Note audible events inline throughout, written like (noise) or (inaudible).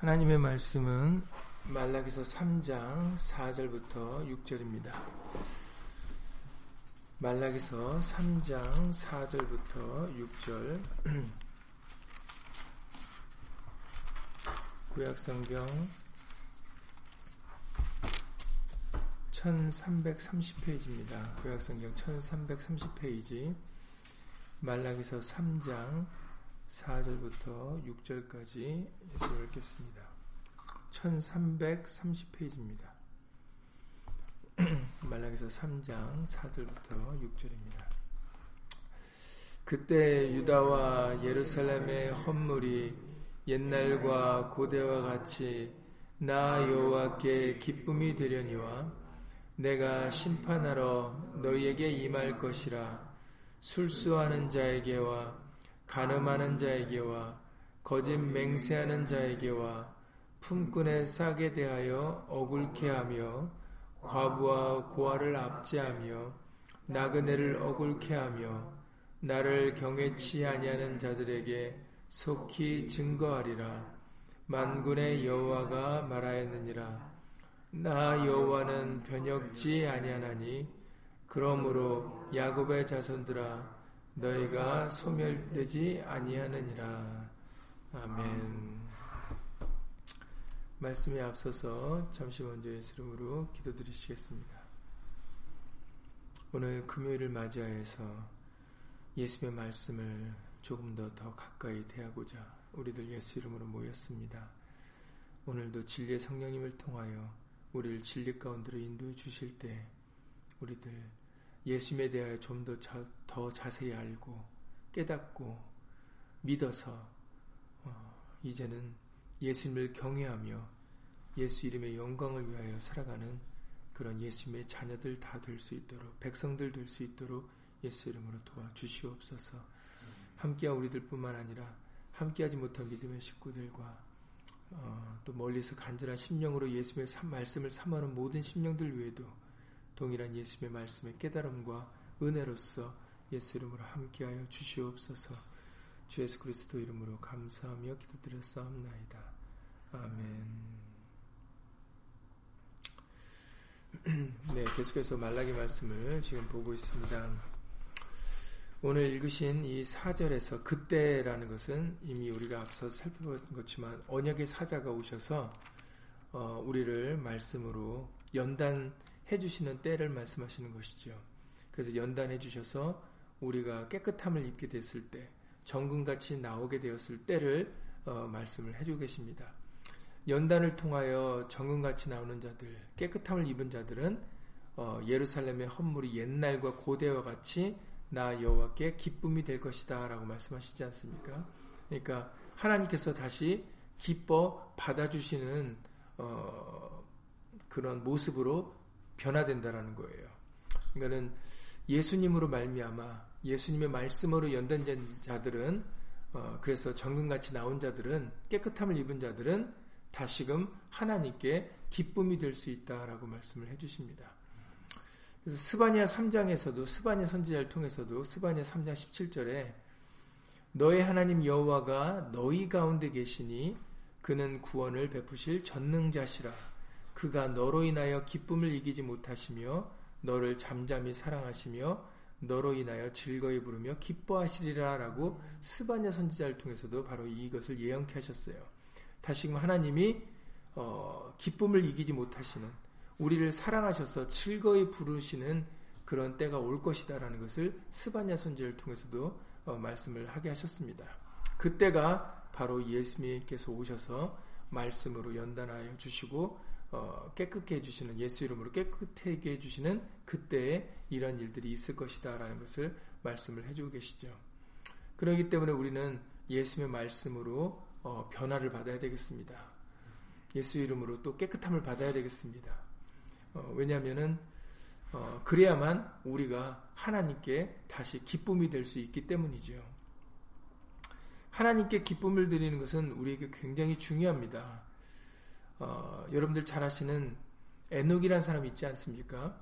하나님의 말씀은 말라기서 3장 4절부터 6절입니다. 말라기서 3장 4절부터 6절 구약성경 1330페이지입니다. 구약성경 1330페이지 말라기서 3장 4절부터 6절까지 예수를 읽겠습니다. 1330페이지입니다. (clears throat) 말라기서 3장 4절부터 6절입니다. 그때 유다와 예루살렘의 헌물이 옛날과 고대와 같이 나 여호와께 기쁨이 되려니와 내가 심판하러 너희에게 임할 것이라 술수하는 자에게와 가늠하는 자에게와 거짓 맹세하는 자에게와 품꾼의 싹에 대하여 억울케 하며 과부와 고아를 압제하며 나그네를 억울케 하며 나를 경외치 아니하는 자들에게 속히 증거하리라. 만군의 여호와가 말하였느니라. 나 여호와는 변혁지 아니하나니 그러므로 야곱의 자손들아 너희가 소멸되지 아니하느니라. 아멘. 말씀에 앞서서 잠시 먼저 예수 이름으로 기도드리시겠습니다. 오늘 금요일을 맞이하여서 예수의 말씀을 조금 더 더 가까이 대하고자 우리들 예수 이름으로 모였습니다. 오늘도 진리의 성령님을 통하여 우리를 진리 가운데로 인도해 주실 때 우리들 예수님에 대하여 좀 더 더 자세히 알고 깨닫고 믿어서 어, 이제는 예수님을 경외하며 예수 이름의 영광을 위하여 살아가는 그런 예수님의 자녀들 다 될 수 있도록 백성들 될 수 있도록 예수 이름으로 도와주시옵소서. 함께한 우리들뿐만 아니라 함께하지 못한 믿음의 식구들과 어, 또 멀리서 간절한 심령으로 예수님의 말씀을 삼하는 모든 심령들 외에도 동일한 예수님의 말씀의 깨달음과 은혜로서 예수 이름으로 함께하여 주시옵소서. 주 예수 그리스도 이름으로 감사하며 기도드렸사옵나이다. 아멘. (clears throat) 네, 계속해서 말라기 말씀을 지금 보고 있습니다. 오늘 읽으신 이 4절에서 그때라는 것은 이미 우리가 앞서 살펴본 것지만 언약의 사자가 오셔서 어, 우리를 말씀으로 연단 해주시는 때를 말씀하시는 것이죠. 그래서 연단해 주셔서 우리가 깨끗함을 입게 됐을 때, 정금같이 나오게 되었을 때를 어, 말씀을 해주고 계십니다. 연단을 통하여 정금같이 나오는 자들, 깨끗함을 입은 자들은 어, 예루살렘의 헌물이 옛날과 고대와 같이 나 여호와께 기쁨이 될 것이다 라고 말씀하시지 않습니까? 그러니까 하나님께서 다시 기뻐 받아주시는 어, 그런 모습으로 변화된다라는 거예요. 그러니까는 예수님으로 말미암아 예수님의 말씀으로 연단된 자들은 어, 그래서 정금같이 나온 자들은 깨끗함을 입은 자들은 다시금 하나님께 기쁨이 될 수 있다라고 말씀을 해주십니다. 그래서 스바니아 3장에서도 스바니아 선지자를 통해서도 스바니아 3장 17절에 너의 하나님 여호와가 너희 가운데 계시니 그는 구원을 베푸실 전능자시라 그가 너로 인하여 기쁨을 이기지 못하시며 너를 잠잠히 사랑하시며 너로 인하여 즐거이 부르며 기뻐하시리라 라고 스바냐 선지자를 통해서도 바로 이것을 예언케 하셨어요. 다시금 하나님이 어, 기쁨을 이기지 못하시는 우리를 사랑하셔서 즐거이 부르시는 그런 때가 올 것이다라는 것을 스바냐 선지자를 통해서도 어, 말씀을 하게 하셨습니다. 그때가 바로 예수님께서 오셔서 말씀으로 연단하여 주시고 어, 깨끗게 해주시는 예수 이름으로 깨끗하게 해주시는 그때에 이런 일들이 있을 것이다 라는 것을 말씀을 해주고 계시죠. 그렇기 때문에 우리는 예수님의 말씀으로 어, 변화를 받아야 되겠습니다. 예수 이름으로 또 깨끗함을 받아야 되겠습니다. 어, 왜냐하면은 어, 그래야만 우리가 하나님께 다시 기쁨이 될 수 있기 때문이죠. 하나님께 기쁨을 드리는 것은 우리에게 굉장히 중요합니다. 어, 여러분들 잘 아시는 에녹이라는 사람이 있지 않습니까?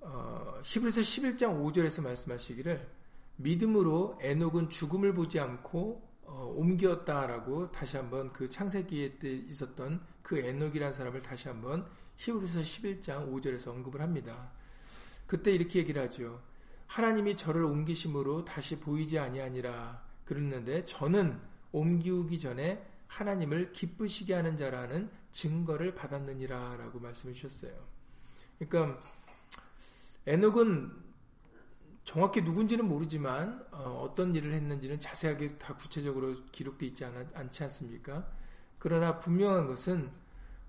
어, 히브리서 11장 5절에서 말씀하시기를 믿음으로 에녹은 죽음을 보지 않고 어, 옮겼다라고 다시 한번 그 창세기에 때 있었던 그 에녹이라는 사람을 다시 한번 히브리서 11장 5절에서 언급을 합니다. 그때 이렇게 얘기를 하죠. 하나님이 저를 옮기심으로 다시 보이지 아니하니라 그랬는데 저는 옮기기 전에 하나님을 기쁘시게 하는 자라는 증거를 받았느니라 라고 말씀해 주셨어요. 그러니까 에녹은 정확히 누군지는 모르지만 어, 떤 일을 했는지는 자세하게 다 구체적으로 기록되어 있지 않, 않지 않습니까? 그러나 분명한 것은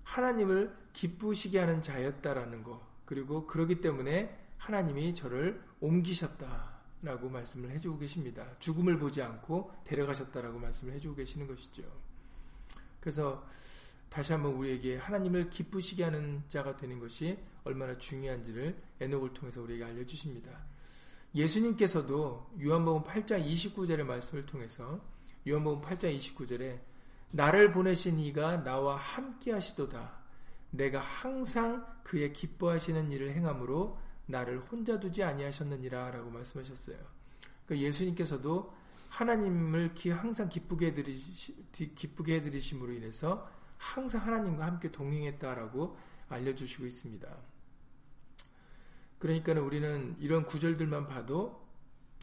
하나님을 기쁘시게 하는 자였다라는 것 그리고 그러기 때문에 하나님이 저를 옮기셨다라고 말씀을 해주고 계십니다. 죽음을 보지 않고 데려가셨다라고 말씀을 해주고 계시는 것이죠. 그래서 다시 한번 우리에게 하나님을 기쁘시게 하는 자가 되는 것이 얼마나 중요한지를 에녹을 통해서 우리에게 알려주십니다. 예수님께서도 요한복음 8장 29절의 말씀을 통해서 요한복음 8장 29절에 나를 보내신 이가 나와 함께 하시도다. 내가 항상 그의 기뻐하시는 일을 행함으로 나를 혼자 두지 아니하셨느니라 라고 말씀하셨어요. 그러니까 예수님께서도 하나님을 항상 기쁘게 해드리시, 기쁘게 해드리심으로 인해서 항상 하나님과 함께 동행했다라고 알려주시고 있습니다. 그러니까 우리는 이런 구절들만 봐도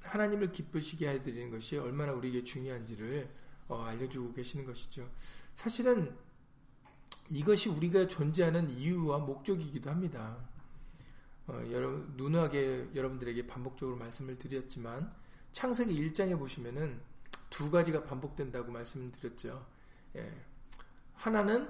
하나님을 기쁘시게 해드리는 것이 얼마나 우리에게 중요한지를 어, 알려주고 계시는 것이죠. 사실은 이것이 우리가 존재하는 이유와 목적이기도 합니다. 어, 여러분, 누누하게 여러분들에게 반복적으로 말씀을 드렸지만, 창세기 1장에 보시면은 두 가지가 반복된다고 말씀드렸죠. 예. 하나는,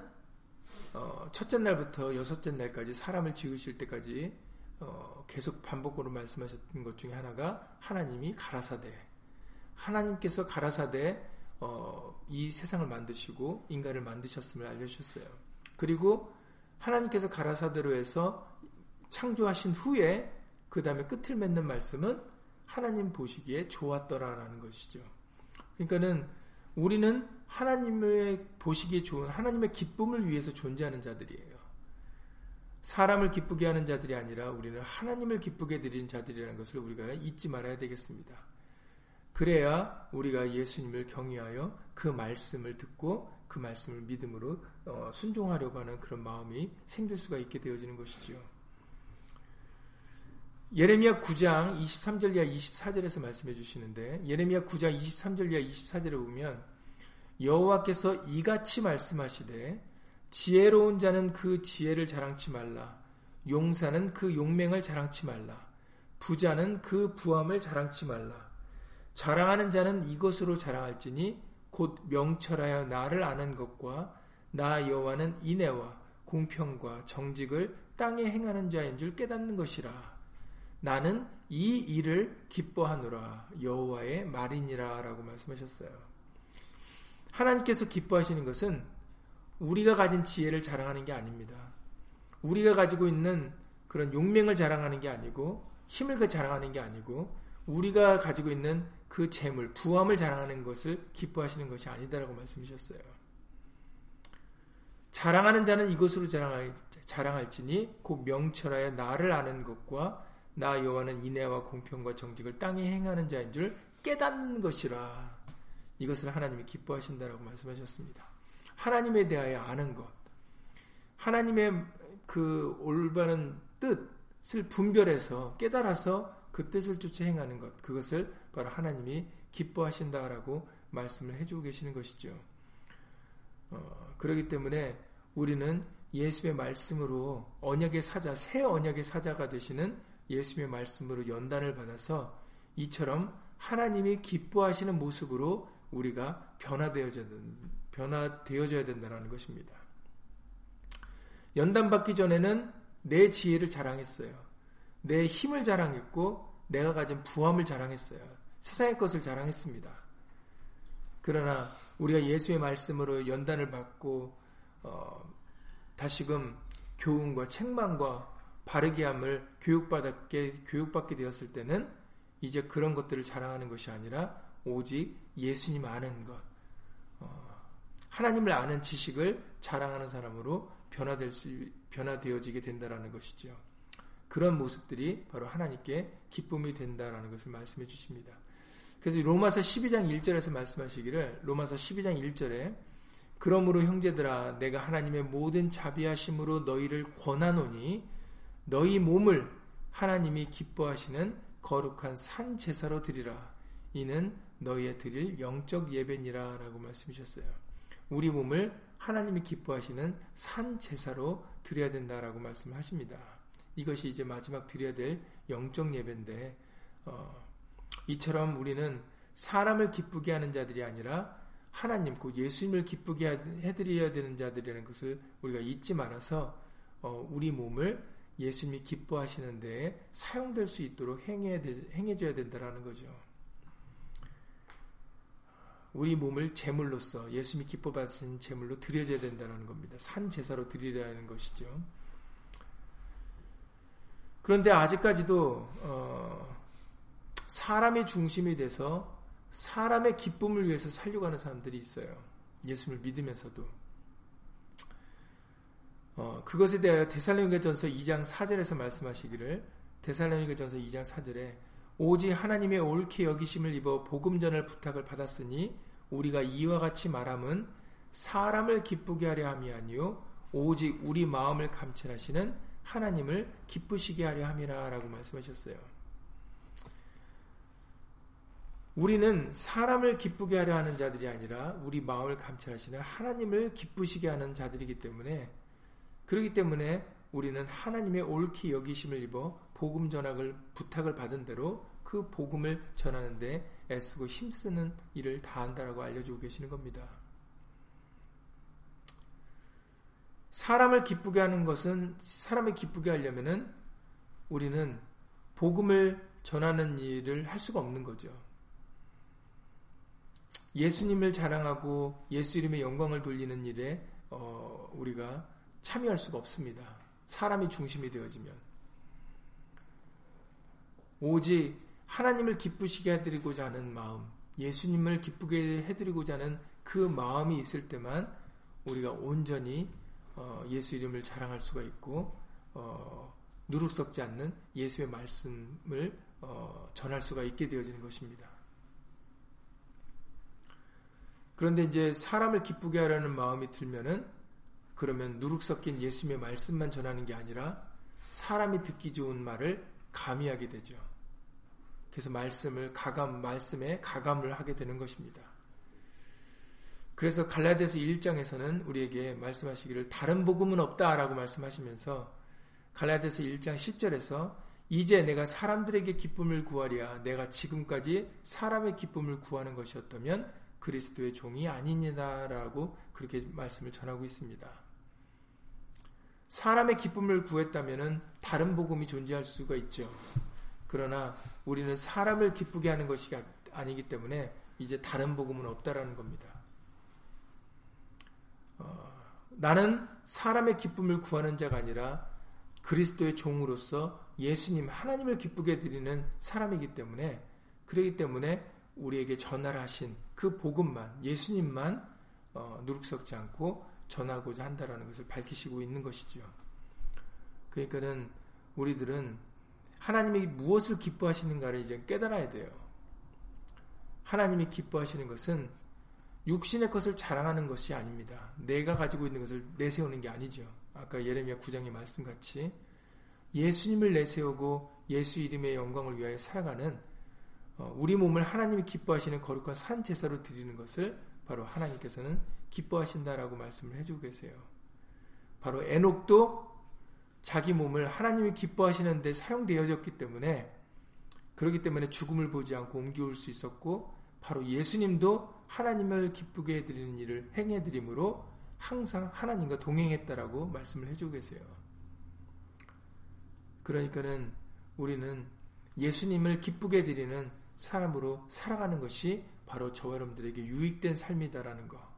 어, 첫째 날부터 여섯째 날까지 사람을 지으실 때까지 어, 계속 반복으로 말씀하셨던 것 중에 하나가 하나님이 가라사대. 하나님께서 가라사대 어, 이 세상을 만드시고 인간을 만드셨음을 알려주셨어요. 그리고 하나님께서 가라사대로 해서 창조하신 후에 그 다음에 끝을 맺는 말씀은 하나님 보시기에 좋았더라라는 것이죠. 그러니까는 우리는 하나님의 보시기에 좋은 하나님의 기쁨을 위해서 존재하는 자들이에요. 사람을 기쁘게 하는 자들이 아니라 우리는 하나님을 기쁘게 드리는 자들이라는 것을 우리가 잊지 말아야 되겠습니다. 그래야 우리가 예수님을 경외하여 그 말씀을 듣고 그 말씀을 믿음으로 어, 순종하려고 하는 그런 마음이 생길 수가 있게 되어지는 것이죠. 예레미야 9장 23절 이하 24절에서 말씀해 주시는데 예레미야 9장 23절 이하 24절에 보면 여호와께서 이같이 말씀하시되 지혜로운 자는 그 지혜를 자랑치 말라. 용사는 그 용맹을 자랑치 말라. 부자는 그 부함을 자랑치 말라. 자랑하는 자는 이것으로 자랑할지니 곧 명철하여 나를 아는 것과 나 여호와는 인애와 공평과 정직을 땅에 행하는 자인 줄 깨닫는 것이라 나는 이 일을 기뻐하노라 여호와의 말이니라라고 말씀하셨어요. 하나님께서 기뻐하시는 것은 우리가 가진 지혜를 자랑하는 게 아닙니다. 우리가 가지고 있는 그런 용맹을 자랑하는 게 아니고 힘을 그 자랑하는 게 아니고 우리가 가지고 있는 그 재물, 부함을 자랑하는 것을 기뻐하시는 것이 아니다라고 말씀하셨어요. 자랑하는 자는 이것으로 자랑할, 자랑할지니 곧 명철하여 나를 아는 것과 나 여호와는 인애와 공평과 정직을 땅에 행하는 자인 줄 깨닫는 것이라. 이것을 하나님이 기뻐하신다라고 말씀하셨습니다. 하나님에 대하여 아는 것. 하나님의 그 올바른 뜻을 분별해서 깨달아서 그 뜻을 쫓아 행하는 것. 그것을 바로 하나님이 기뻐하신다라고 말씀을 해주고 계시는 것이죠. 어, 그렇기 때문에 우리는 예수의 말씀으로 언약의 사자, 새 언약의 사자가 되시는 예수님의 말씀으로 연단을 받아서 이처럼 하나님이 기뻐하시는 모습으로 우리가 변화되어져야, 된다는 것입니다. 연단받기 전에는 내 지혜를 자랑했어요. 내 힘을 자랑했고 내가 가진 부함을 자랑했어요. 세상의 것을 자랑했습니다. 그러나 우리가 예수의 말씀으로 연단을 받고 어, 다시금 교훈과 책망과 바르게 함을 교육받게 교육받게 되었을 때는 이제 그런 것들을 자랑하는 것이 아니라 오직 예수님 아는 것, 어, 하나님을 아는 지식을 자랑하는 사람으로 변화될 수 변화되어지게 된다라는 것이죠. 그런 모습들이 바로 하나님께 기쁨이 된다라는 것을 말씀해 주십니다. 그래서 로마서 12장 1절에서 말씀하시기를 로마서 12장 1절에 그러므로 형제들아 내가 하나님의 모든 자비하심으로 너희를 권하노니 너희 몸을 하나님이 기뻐하시는 거룩한 산 제사로 드리라 이는 너희의 드릴 영적 예배니라 라고 말씀하셨어요. 우리 몸을 하나님이 기뻐하시는 산 제사로 드려야 된다라고 말씀하십니다. 이것이 이제 마지막 드려야 될 영적 예배인데 어, 이처럼 우리는 사람을 기쁘게 하는 자들이 아니라 하나님, 그 예수님을 기쁘게 해드려야 되는 자들이라는 것을 우리가 잊지 말아서 어, 우리 몸을 예수님이 기뻐하시는 데에 사용될 수 있도록 행해, 행해줘야 된다는 거죠. 우리 몸을 제물로서 예수님이 기뻐받으신 제물로 드려져야 된다는 겁니다. 산 제사로 드리라는 것이죠. 그런데 아직까지도 어, 사람의 중심이 돼서 사람의 기쁨을 위해서 살려고 하는 사람들이 있어요. 예수님을 믿으면서도. 어, 그것에 대하여 데살로니가전서 2장 4절에서 말씀하시기를 데살로니가전서 2장 4절에 오직 하나님의 옳게 여기심을 입어 복음전을 부탁을 받았으니 우리가 이와 같이 말함은 사람을 기쁘게 하려 함이 아니요 오직 우리 마음을 감찰하시는 하나님을 기쁘시게 하려 함이라라고 말씀하셨어요. 우리는 사람을 기쁘게 하려 하는 자들이 아니라 우리 마음을 감찰하시는 하나님을 기쁘시게 하는 자들이기 때문에 그렇기 때문에 우리는 하나님의 옳게 여기심을 입어 복음 전학을 부탁을 받은 대로 그 복음을 전하는데 애쓰고 힘쓰는 일을 다한다라고 알려주고 계시는 겁니다. 사람을 기쁘게 하는 것은 사람을 기쁘게 하려면은 우리는 복음을 전하는 일을 할 수가 없는 거죠. 예수님을 자랑하고 예수 이름의 영광을 돌리는 일에 어, 우리가 참여할 수가 없습니다. 사람이 중심이 되어지면 오직 하나님을 기쁘시게 해드리고자 하는 마음, 예수님을 기쁘게 해드리고자 하는 그 마음이 있을 때만 우리가 온전히 어, 예수 이름을 자랑할 수가 있고 어, 누룩 섞지 않는 예수의 말씀을 어, 전할 수가 있게 되어지는 것입니다. 그런데 이제 사람을 기쁘게 하려는 마음이 들면은 그러면 누룩 섞인 예수님의 말씀만 전하는 게 아니라 사람이 듣기 좋은 말을 가미하게 되죠. 그래서 말씀을 가감 말씀에 가감을 하게 되는 것입니다. 그래서 갈라디아서 1장에서는 우리에게 말씀하시기를 다른 복음은 없다라고 말씀하시면서 갈라디아서 1장 10절에서 이제 내가 사람들에게 기쁨을 구하랴 내가 지금까지 사람의 기쁨을 구하는 것이었다면 그리스도의 종이 아니니다라고 그렇게 말씀을 전하고 있습니다. 사람의 기쁨을 구했다면 다른 복음이 존재할 수가 있죠. 그러나 우리는 사람을 기쁘게 하는 것이 아니기 때문에 이제 다른 복음은 없다라는 겁니다. 어, 나는 사람의 기쁨을 구하는 자가 아니라 그리스도의 종으로서 예수님 하나님을 기쁘게 드리는 사람이기 때문에 그러기 때문에 우리에게 전하라 하신 그 복음만 예수님만 어, 누룩 섞지 않고 전하고자 한다라는 것을 밝히시고 있는 것이죠. 그러니까는 우리들은 하나님이 무엇을 기뻐하시는가를 이제 깨달아야 돼요. 하나님이 기뻐하시는 것은 육신의 것을 자랑하는 것이 아닙니다. 내가 가지고 있는 것을 내세우는 게 아니죠. 아까 예레미야 9장의 말씀같이 예수님을 내세우고 예수 이름의 영광을 위하여 살아가는 어, 우리 몸을 하나님이 기뻐하시는 거룩한 산 제사로 드리는 것을 바로 하나님께서는 기뻐하신다라고 말씀을 해주고 계세요. 바로 에녹도 자기 몸을 하나님이 기뻐하시는데 사용되어졌기 때문에 그렇기 때문에 죽음을 보지 않고 옮겨올 수 있었고 바로 예수님도 하나님을 기쁘게 해드리는 일을 행해드림으로 항상 하나님과 동행했다라고 말씀을 해주고 계세요. 그러니까는 우리는 예수님을 기쁘게 드리는 사람으로 살아가는 것이 바로 저와 여러분들에게 유익된 삶이다라는 것.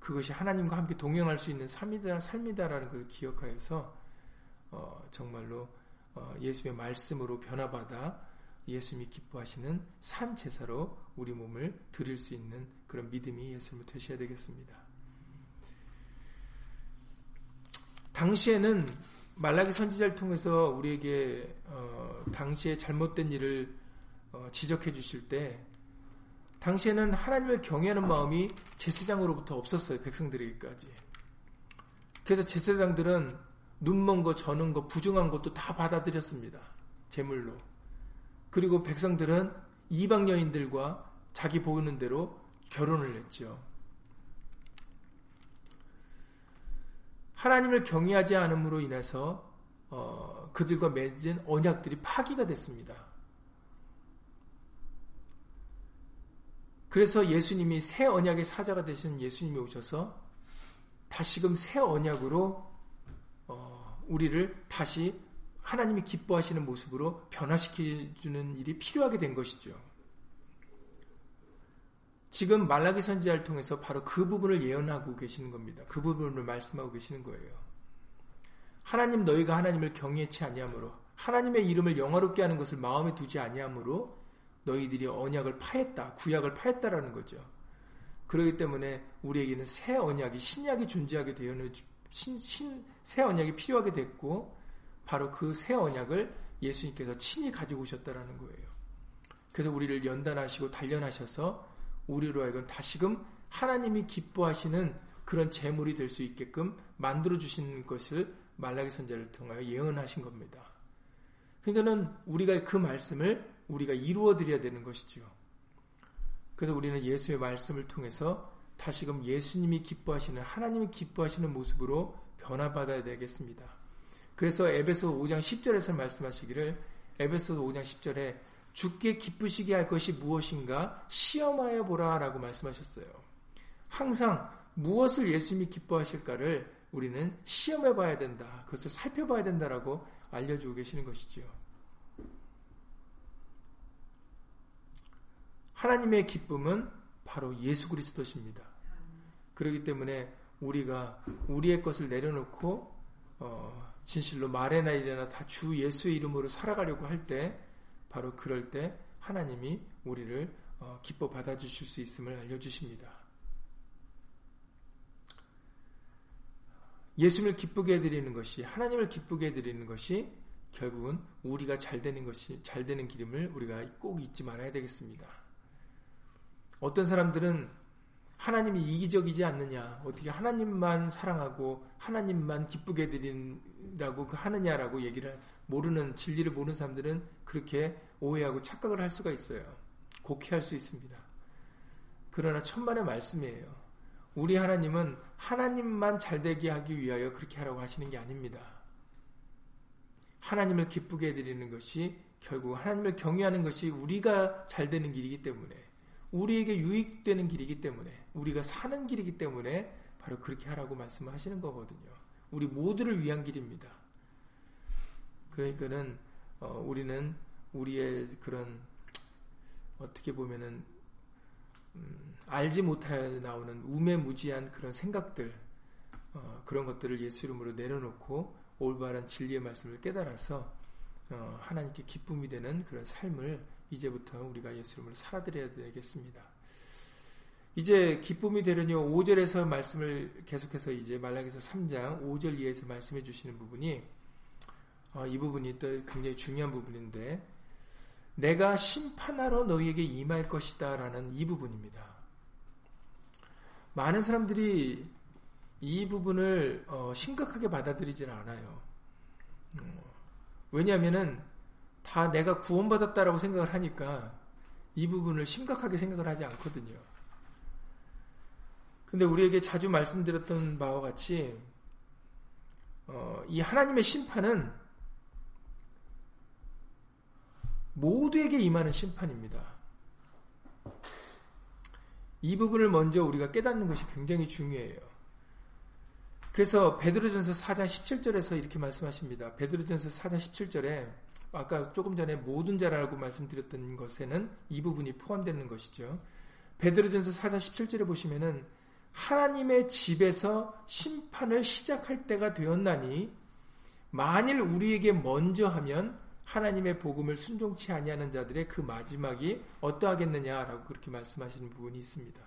그것이 하나님과 함께 동행할 수 있는 삶이다, 삶이다라는 것을 기억하여서 어, 정말로 어, 예수의 말씀으로 변화받아 예수님이 기뻐하시는 산 제사로 우리 몸을 드릴 수 있는 그런 믿음이 예수님을 되셔야 되겠습니다. 당시에는 말라기 선지자를 통해서 우리에게 어, 당시에 잘못된 일을 어, 지적해 주실 때 당시에는 하나님을 경외하는 마음이 제사장으로부터 없었어요. 백성들에게까지. 그래서 제사장들은 눈먼 거, 저는 거, 부정한 것도 다 받아들였습니다. 제물로. 그리고 백성들은 이방 여인들과 자기 보이는 대로 결혼을 했죠. 하나님을 경외하지 않음으로 인해서 어, 그들과 맺은 언약들이 파기가 됐습니다. 그래서 예수님이 새 언약의 사자가 되신 예수님이 오셔서 다시금 새 언약으로 어, 우리를 다시 하나님이 기뻐하시는 모습으로 변화시켜주는 일이 필요하게 된 것이죠. 지금 말라기 선지자를 통해서 바로 그 부분을 예언하고 계시는 겁니다. 그 부분을 말씀하고 계시는 거예요. 하나님 너희가 하나님을 경외치 아니하므로 하나님의 이름을 영화롭게 하는 것을 마음에 두지 아니하므로 너희들이 언약을 파했다, 구약을 파했다라는 거죠. 그렇기 때문에 우리에게는 새 언약이 신약이 존재하게 되어는 신, 신, 새 언약이 필요하게 됐고 바로 그 새 언약을 예수님께서 친히 가지고 오셨다라는 거예요. 그래서 우리를 연단하시고 단련하셔서 우리로 하여금 다시금 하나님이 기뻐하시는 그런 재물이 될 수 있게끔 만들어 주신 것을 말라기 선자를 통하여 예언하신 겁니다. 그러니까는 우리가 그 말씀을 우리가 이루어 드려야 되는 것이죠. 그래서 우리는 예수의 말씀을 통해서 다시금 예수님이 기뻐하시는 하나님이 기뻐하시는 모습으로 변화받아야 되겠습니다. 그래서 에베소 5장 10절에서 말씀하시기를 에베소 5장 10절에 죽게 기쁘시게 할 것이 무엇인가 시험하여 보라라고 말씀하셨어요. 항상 무엇을 예수님이 기뻐하실까를 우리는 시험해 봐야 된다. 그것을 살펴봐야 된다라고 알려주고 계시는 것이지요. 하나님의 기쁨은 바로 예수 그리스도십니다. 그렇기 때문에 우리가 우리의 것을 내려놓고 어, 진실로 말해나 이래나 다 주 예수의 이름으로 살아가려고 할 때 바로 그럴 때 하나님이 우리를 어, 기뻐 받아주실 수 있음을 알려주십니다. 예수님을 기쁘게 해드리는 것이 하나님을 기쁘게 해드리는 것이 결국은 우리가 잘 되는 것이 잘 되는 기름을 우리가 꼭 잊지 말아야 되겠습니다. 어떤 사람들은 하나님이 이기적이지 않느냐, 어떻게 하나님만 사랑하고 하나님만 기쁘게 드린다고 그 하느냐라고 얘기를 모르는 진리를 모르는 사람들은 그렇게 오해하고 착각을 할 수가 있어요. 곡해할 수 있습니다. 그러나 천만의 말씀이에요. 우리 하나님은 하나님만 잘되게 하기 위하여 그렇게 하라고 하시는 게 아닙니다. 하나님을 기쁘게 해드리는 것이 결국 하나님을 경외하는 것이 우리가 잘 되는 길이기 때문에 우리에게 유익되는 길이기 때문에 우리가 사는 길이기 때문에 바로 그렇게 하라고 말씀을 하시는 거거든요. 우리 모두를 위한 길입니다. 그러니까는 어, 우리는 우리의 그런 어떻게 보면은 음, 알지 못하여 나오는 우매무지한 그런 생각들 어, 그런 것들을 예수 이름으로 내려놓고 올바른 진리의 말씀을 깨달아서 어, 하나님께 기쁨이 되는 그런 삶을 이제부터 우리가 예수 이름으로 살아드려야 되겠습니다. 이제 기쁨이 되려니 5절에서 말씀을 계속해서 이제 말라기서 3장 5절 이하에서 말씀해 주시는 부분이 어, 이 부분이 또 굉장히 중요한 부분인데 내가 심판하러 너희에게 임할 것이다 라는 이 부분입니다. 많은 사람들이 이 부분을 어, 심각하게 받아들이지는 않아요. 어, 왜냐하면은 다 내가 구원받았다라고 생각을 하니까 이 부분을 심각하게 생각을 하지 않거든요. 근데 우리에게 자주 말씀드렸던 바와 같이 어, 이 하나님의 심판은 모두에게 임하는 심판입니다. 이 부분을 먼저 우리가 깨닫는 것이 굉장히 중요해요. 그래서 베드로전서 4장 17절에서 이렇게 말씀하십니다. 베드로전서 4장 17절에 아까 조금 전에 모든 자라고 말씀드렸던 것에는 이 부분이 포함되는 것이죠. 베드로전서 4장 17절에 보시면은 하나님의 집에서 심판을 시작할 때가 되었나니 만일 우리에게 먼저 하면 하나님의 복음을 순종치 아니하는 자들의 그 마지막이 어떠하겠느냐라고 그렇게 말씀하시는 부분이 있습니다.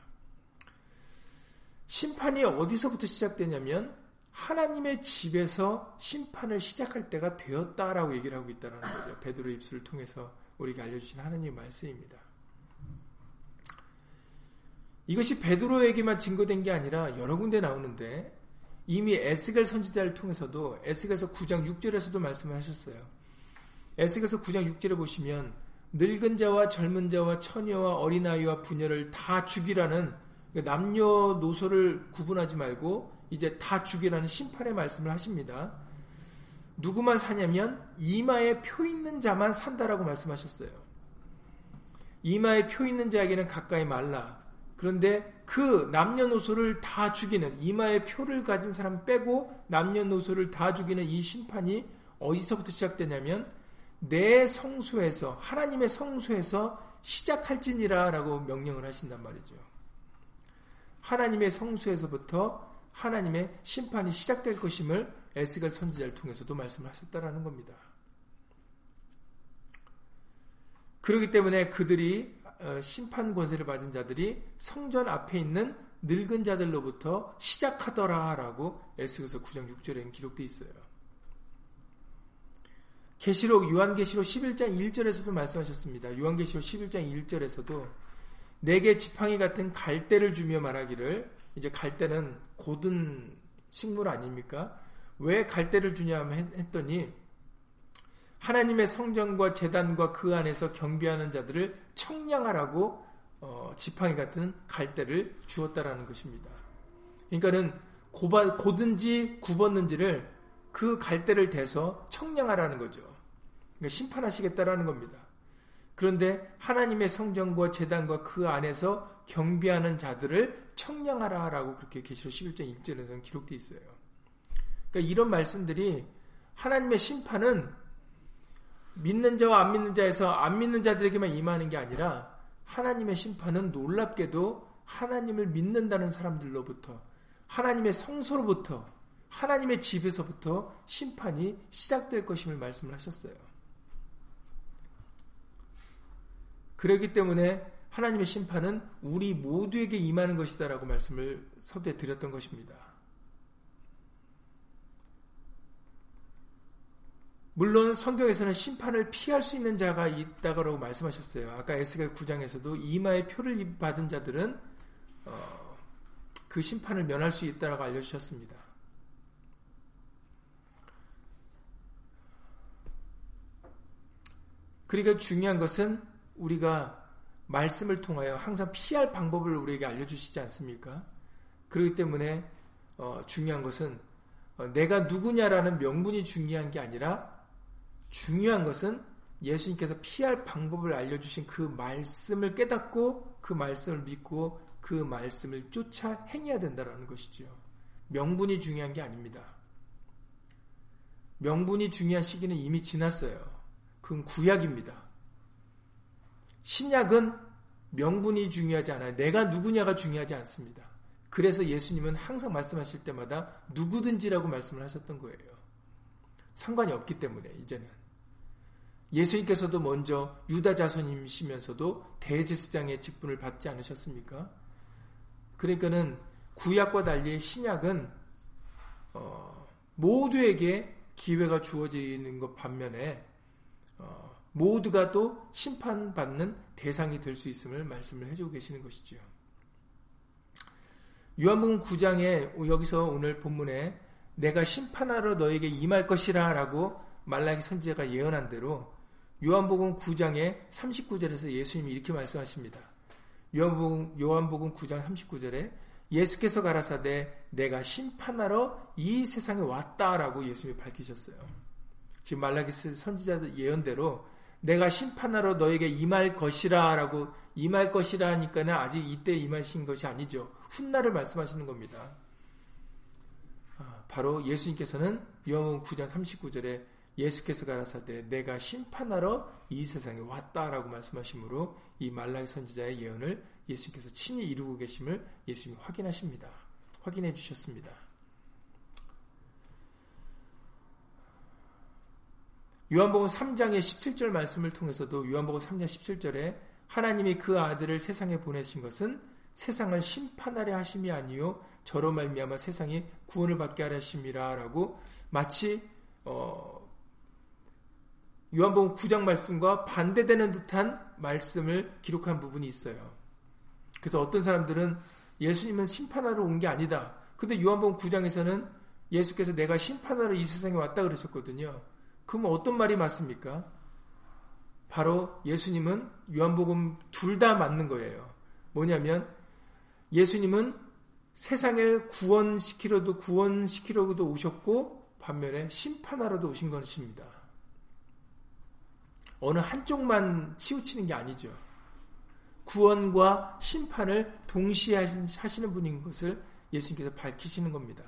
심판이 어디서부터 시작되냐면 하나님의 집에서 심판을 시작할 때가 되었다라고 얘기를 하고 있다는 거죠. 베드로 입술을 통해서 우리가 알려주신 하나님의 말씀입니다. 이것이 베드로에게만 증거된 게 아니라 여러 군데 나오는데 이미 에스겔 선지자를 통해서도 에스겔서 9장 6절에서도 말씀을 하셨어요. 에스겔서 9장 6절에 보시면 늙은 자와 젊은 자와 처녀와 어린아이와 부녀를 다 죽이라는 남녀노소를 구분하지 말고 이제 다 죽이라는 심판의 말씀을 하십니다. 누구만 사냐면 이마에 표 있는 자만 산다라고 말씀하셨어요. 이마에 표 있는 자에게는 가까이 말라. 그런데 그 남녀노소를 다 죽이는 이마에 표를 가진 사람 빼고 남녀노소를 다 죽이는 이 심판이 어디서부터 시작되냐면 내 성소에서 하나님의 성소에서 시작할지니라라고 명령을 하신단 말이죠. 하나님의 성소에서부터 하나님의 심판이 시작될 것임을 에스겔 선지자를 통해서도 말씀을 하셨다라는 겁니다. 그렇기 때문에 그들이 어, 심판 권세를 받은 자들이 성전 앞에 있는 늙은 자들로부터 시작하더라라고 에스겔서 9장 6절에는 기록되어 있어요. 계시록 요한계시록 11장 1절에서도 말씀하셨습니다. 요한계시록 11장 1절에서도 내게 지팡이 같은 갈대를 주며 말하기를 이제 갈대는 고든 식물 아닙니까? 왜 갈대를 주냐 했더니 하나님의 성전과 재단과 그 안에서 경비하는 자들을 청량하라고 어, 지팡이 같은 갈대를 주었다라는 것입니다. 그러니까는 고바, 고든지 굽었는지를 그 갈대를 대서 청량하라는 거죠. 그러니까 심판하시겠다라는 겁니다. 그런데 하나님의 성전과 재단과 그 안에서 경비하는 자들을 청량하라 라고 그렇게 계시록 11장 1절에서는 기록되어 있어요. 그러니까 이런 말씀들이 하나님의 심판은 믿는 자와 안 믿는 자에서 안 믿는 자들에게만 임하는 게 아니라 하나님의 심판은 놀랍게도 하나님을 믿는다는 사람들로부터 하나님의 성소로부터 하나님의 집에서부터 심판이 시작될 것임을 말씀을 하셨어요. 그렇기 때문에 하나님의 심판은 우리 모두에게 임하는 것이다라고 말씀을 서두에 드렸던 것입니다. 물론 성경에서는 심판을 피할 수 있는 자가 있다고 말씀하셨어요. 아까 에스겔 9장에서도 이마의 표를 받은 자들은 어, 그 심판을 면할 수 있다고 알려주셨습니다. 그러니까 중요한 것은 우리가 말씀을 통하여 항상 피할 방법을 우리에게 알려주시지 않습니까? 그렇기 때문에 어, 중요한 것은 어, 내가 누구냐라는 명분이 중요한 게 아니라 중요한 것은 예수님께서 피할 방법을 알려주신 그 말씀을 깨닫고 그 말씀을 믿고 그 말씀을 쫓아 행해야 된다는 것이죠. 명분이 중요한 게 아닙니다. 명분이 중요한 시기는 이미 지났어요. 그건 구약입니다. 신약은 명분이 중요하지 않아요. 내가 누구냐가 중요하지 않습니다. 그래서 예수님은 항상 말씀하실 때마다 누구든지라고 말씀을 하셨던 거예요. 상관이 없기 때문에 이제는. 예수님께서도 먼저 유다 자손이시면서도 대제사장의 직분을 받지 않으셨습니까? 그러니까는 구약과 달리 신약은 어, 모두에게 기회가 주어지는 것 반면에 어, 모두가 또 심판받는 대상이 될 수 있음을 말씀을 해주고 계시는 것이죠. 요한복음 9장에 여기서 오늘 본문에 내가 심판하러 너에게 임할 것이라 라고 말라기 선지자가 예언한 대로 요한복음 9장의 39절에서 예수님이 이렇게 말씀하십니다. 요한복음, 요한복음 9장 39절에 예수께서 가라사대 내가 심판하러 이 세상에 왔다라고 예수님이 밝히셨어요. 지금 말라기 선지자 예언대로 내가 심판하러 너에게 임할 것이라 라고 임할 것이라 하니까는 아직 이때 임하신 것이 아니죠. 훗날을 말씀하시는 겁니다. 아, 바로 예수님께서는 요한복음 9장 39절에 예수께서 가라사대 내가 심판하러 이 세상에 왔다라고 말씀하시므로 이 말라기 선지자의 예언을 예수님께서 친히 이루고 계심을 예수님이 확인하십니다. 확인해 주셨습니다. 요한복음 3장의 17절 말씀을 통해서도 요한복음 3장 17절에 하나님이 그 아들을 세상에 보내신 것은 세상을 심판하려 하심이 아니요 저로 말미암아 세상이 구원을 받게 하려 하심이라라고 마치 어, 요한복음 9장 말씀과 반대되는 듯한 말씀을 기록한 부분이 있어요. 그래서 어떤 사람들은 예수님은 심판하러 온 게 아니다. 근데 요한복음 9장에서는 예수께서 내가 심판하러 이 세상에 왔다 그러셨거든요. 그럼 어떤 말이 맞습니까? 바로 예수님은 요한복음 둘 다 맞는 거예요. 뭐냐면 예수님은 세상을 구원시키려도 구원시키려도 오셨고 반면에 심판하러도 오신 것입니다. 어느 한쪽만 치우치는 게 아니죠. 구원과 심판을 동시에 하시는 분인 것을 예수님께서 밝히시는 겁니다.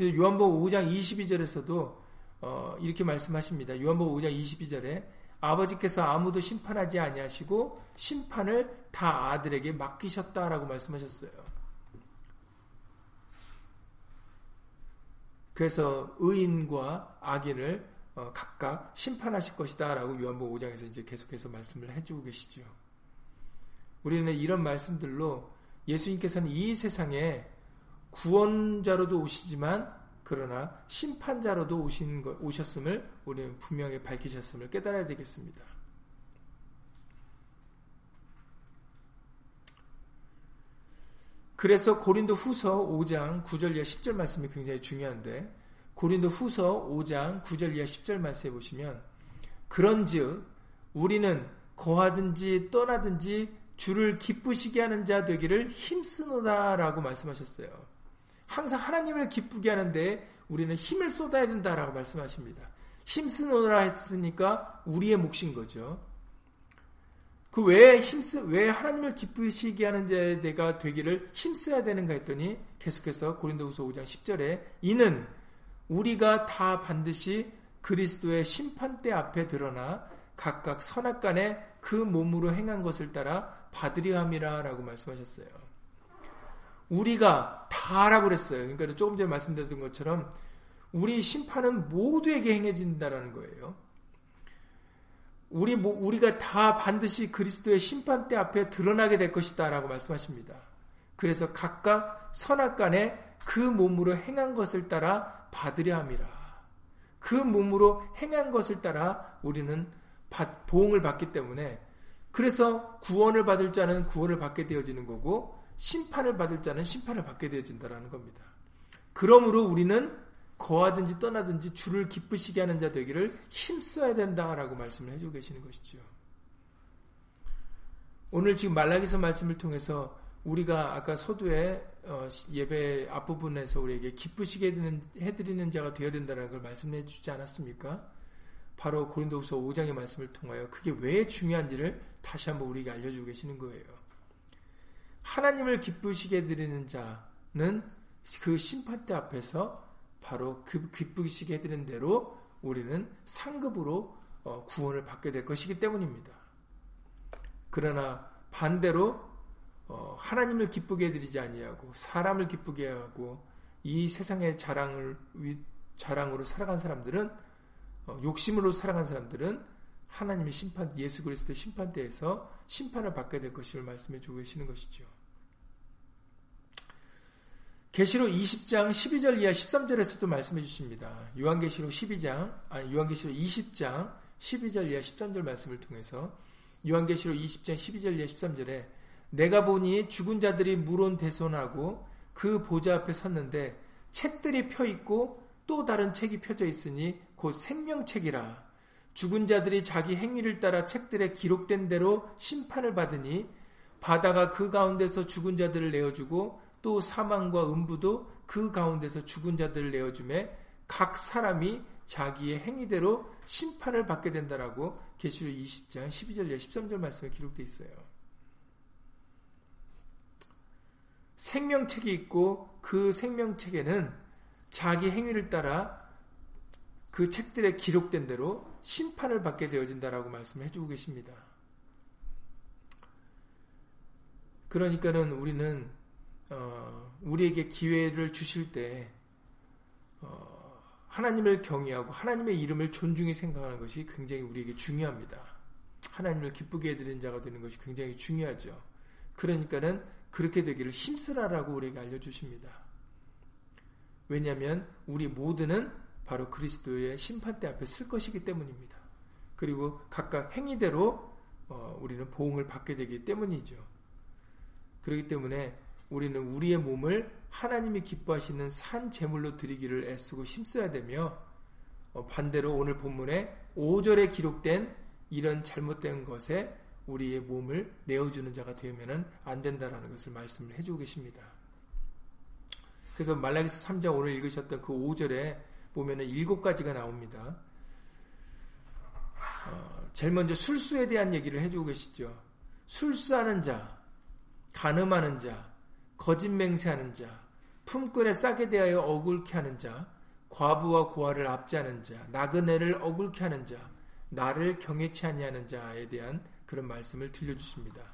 요한복음 5장 22절에서도 어, 이렇게 말씀하십니다. 요한복음 5장 22절에 아버지께서 아무도 심판하지 아니하시고 심판을 다 아들에게 맡기셨다라고 말씀하셨어요. 그래서 의인과 악인을 어, 각각 심판하실 것이다라고 요한복음 5장에서 이제 계속해서 말씀을 해주고 계시죠. 우리는 이런 말씀들로 예수님께서는 이 세상에 구원자로도 오시지만 그러나 심판자로도 오신 것, 오셨음을 우리는 분명히 밝히셨음을 깨달아야 되겠습니다. 그래서 고린도 후서 5장 9절 이하 10절 말씀이 굉장히 중요한데 고린도 후서 5장 9절 이하 10절 말씀해 보시면 그런즉 우리는 거하든지 떠나든지 주를 기쁘시게 하는 자 되기를 힘쓰노다라고 말씀하셨어요. 항상 하나님을 기쁘게 하는데 우리는 힘을 쏟아야 된다라고 말씀하십니다. 힘쓰노라 했으니까 우리의 몫인 거죠. 그 왜 힘쓰 왜 하나님을 기쁘시게 하는 자가 되기를 힘써야 되는가 했더니 계속해서 고린도후서 5장 10절에 이는 우리가 다 반드시 그리스도의 심판대 앞에 드러나 각각 선악간에 그 몸으로 행한 것을 따라 받으려 함이라라고 말씀하셨어요. 우리가 다라고 그랬어요. 그러니까 조금 전에 말씀드렸던 것처럼 우리 심판은 모두에게 행해진다라는 거예요. 우리 우리가 다 반드시 그리스도의 심판대 앞에 드러나게 될 것이다라고 말씀하십니다. 그래서 각각 선악 간에 그 몸으로 행한 것을 따라 받으려 함이라. 그 몸으로 행한 것을 따라 우리는 보응을 받기 때문에 그래서 구원을 받을 자는 구원을 받게 되어지는 거고 심판을 받을 자는 심판을 받게 되어진다라는 겁니다. 그러므로 우리는 거하든지 떠나든지 주를 기쁘시게 하는 자 되기를 힘써야 된다라고 말씀을 해주고 계시는 것이죠. 오늘 지금 말라기서 말씀을 통해서 우리가 아까 서두에 어, 예배 앞부분에서 우리에게 기쁘시게 해드리는 자가 되어야 된다는 걸 말씀해 주지 않았습니까? 바로 고린도후서 5장의 말씀을 통하여 그게 왜 중요한지를 다시 한번 우리에게 알려주고 계시는 거예요. 하나님을 기쁘시게 해드리는 자는 그 심판대 앞에서 바로 그 기쁘시게 해드리는 대로 우리는 상급으로 어, 구원을 받게 될 것이기 때문입니다. 그러나 반대로 어, 하나님을 기쁘게 해드리지 아니하고 사람을 기쁘게 하고 이 세상의 자랑을 자랑으로 살아간 사람들은 어, 욕심으로 살아간 사람들은 하나님의 심판 예수 그리스도의 심판대에서 심판을 받게 될 것임을 말씀해 주고 계시는 것이죠. 계시록 20장 12절 이하 13절에서도 말씀해 주십니다. 요한계시록 12장 아니 요한계시록 20장 12절 이하 13절 말씀을 통해서 요한계시록 20장 12절 이하 13절에 내가 보니 죽은 자들이 물온 대손하고 그 보좌 앞에 섰는데 책들이 펴 있고 또 다른 책이 펴져 있으니 곧 생명책이라 죽은 자들이 자기 행위를 따라 책들에 기록된 대로 심판을 받으니 바다가 그 가운데서 죽은 자들을 내어주고 또 사망과 음부도 그 가운데서 죽은 자들을 내어주매 각 사람이 자기의 행위대로 심판을 받게 된다라고 계시록 20장 12절 13절 말씀에 기록되어 있어요. 생명책이 있고 그 생명책에는 자기 행위를 따라 그 책들에 기록된 대로 심판을 받게 되어진다라고 말씀해 주고 계십니다. 그러니까는 우리는 어, 우리에게 기회를 주실 때 어, 하나님을 경외하고 하나님의 이름을 존중히 생각하는 것이 굉장히 우리에게 중요합니다. 하나님을 기쁘게 해드리는 자가 되는 것이 굉장히 중요하죠. 그러니까는 그렇게 되기를 힘쓰라라고 우리에게 알려주십니다. 왜냐하면 우리 모두는 바로 그리스도의 심판대 앞에 쓸 것이기 때문입니다. 그리고 각각 행위대로 어, 우리는 보응을 받게 되기 때문이죠. 그렇기 때문에 우리는 우리의 몸을 하나님이 기뻐하시는 산 제물로 드리기를 애쓰고 힘써야 되며 어, 반대로 오늘 본문에 5절에 기록된 이런 잘못된 것에 우리의 몸을 내어주는 자가 되면 안 된다라는 것을 말씀을 해주고 계십니다. 그래서 말라기서 3장 오늘 읽으셨던 그 5절에 보면은 일곱 가지가 나옵니다. 어, 제일 먼저 술수에 대한 얘기를 해주고 계시죠. 술수하는 자, 가늠하는 자, 거짓 맹세하는 자, 품꾼에 싸게 대하여 억울케 하는 자, 과부와 고아를 압제하는 자, 나그네를 억울케 하는 자, 나를 경외치 아니하는 자에 대한 그런 말씀을 들려주십니다.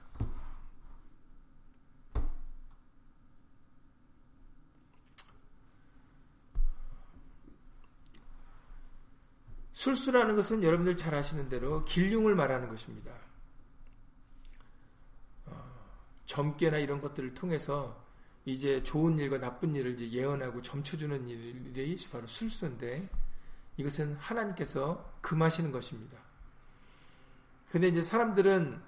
술수라는 것은 여러분들 잘 아시는 대로 길흉을 말하는 것입니다. 어, 점괘나 이런 것들을 통해서 이제 좋은 일과 나쁜 일을 이제 예언하고 점쳐주는 일이 바로 술수인데 이것은 하나님께서 금하시는 것입니다. 근데 이제 사람들은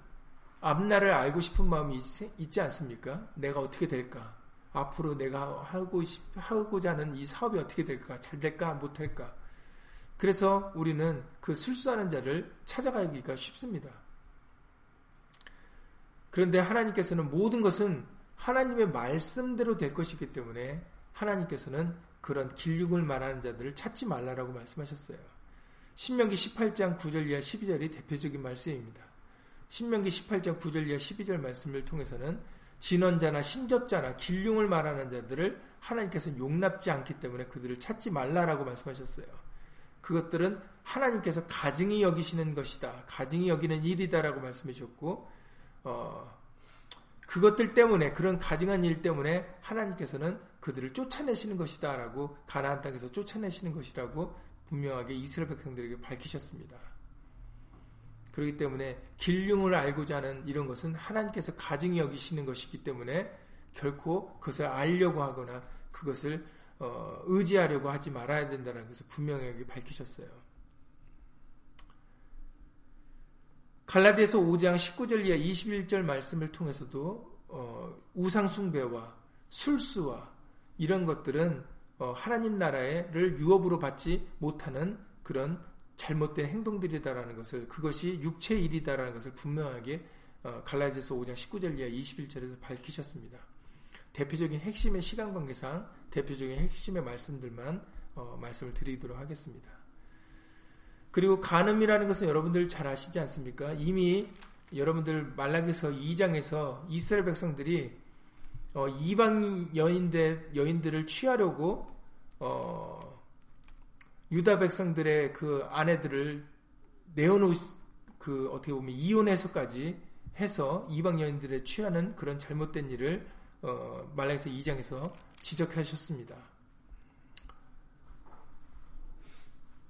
앞날을 알고 싶은 마음이 있, 지 않습니까? 내가 어떻게 될까? 앞으로 내가 하고 싶, 하고자 하는 이 사업이 어떻게 될까? 잘 될까? 못 할까? 그래서 우리는 그 술수하는 자를 찾아가기가 쉽습니다. 그런데 하나님께서는 모든 것은 하나님의 말씀대로 될 것이기 때문에 하나님께서는 그런 길육을 말하는 자들을 찾지 말라라고 말씀하셨어요. 신명기 18장 9절 이하 12절이 대표적인 말씀입니다. 신명기 18장 9절 이하 12절 말씀을 통해서는 진원자나 신접자나 길흉을 말하는 자들을 하나님께서 용납지 않기 때문에 그들을 찾지 말라라고 말씀하셨어요. 그것들은 하나님께서 가증히 여기시는 것이다. 가증히 여기는 일이다라고 말씀해 주셨고, 어, 그것들 때문에, 그런 가증한 일 때문에 하나님께서는 그들을 쫓아내시는 것이다 라고, 가나안 땅에서 쫓아내시는 것이라고 분명하게 이스라엘 백성들에게 밝히셨습니다. 그렇기 때문에 길흉을 알고자 하는 이런 것은 하나님께서 가증히 여기시는 것이기 때문에 결코 그것을 알려고 하거나 그것을 어, 의지하려고 하지 말아야 된다는 것을 분명하게 밝히셨어요. 갈라디아서 5장 19절 이하 21절 말씀을 통해서도 어, 우상숭배와 술수와 이런 것들은 어, 하나님 나라를 유업으로 받지 못하는 그런 잘못된 행동들이다라는 것을 그것이 육체의 일이다라는 것을 분명하게 어, 갈라디아서 5장 19절 이하 21절에서 밝히셨습니다. 대표적인 핵심의 시간 관계상 대표적인 핵심의 말씀들만 어, 말씀을 드리도록 하겠습니다. 그리고 간음이라는 것은 여러분들 잘 아시지 않습니까? 이미 여러분들 말라기서 2장에서 이스라엘 백성들이 어, 이방 여인들 여인들을 취하려고 어, 유다 백성들의 그 아내들을 내어놓 그 어떻게 보면 이혼해서까지 해서 이방 여인들의 취하는 그런 잘못된 일을 어, 말라기서 2장에서 지적하셨습니다.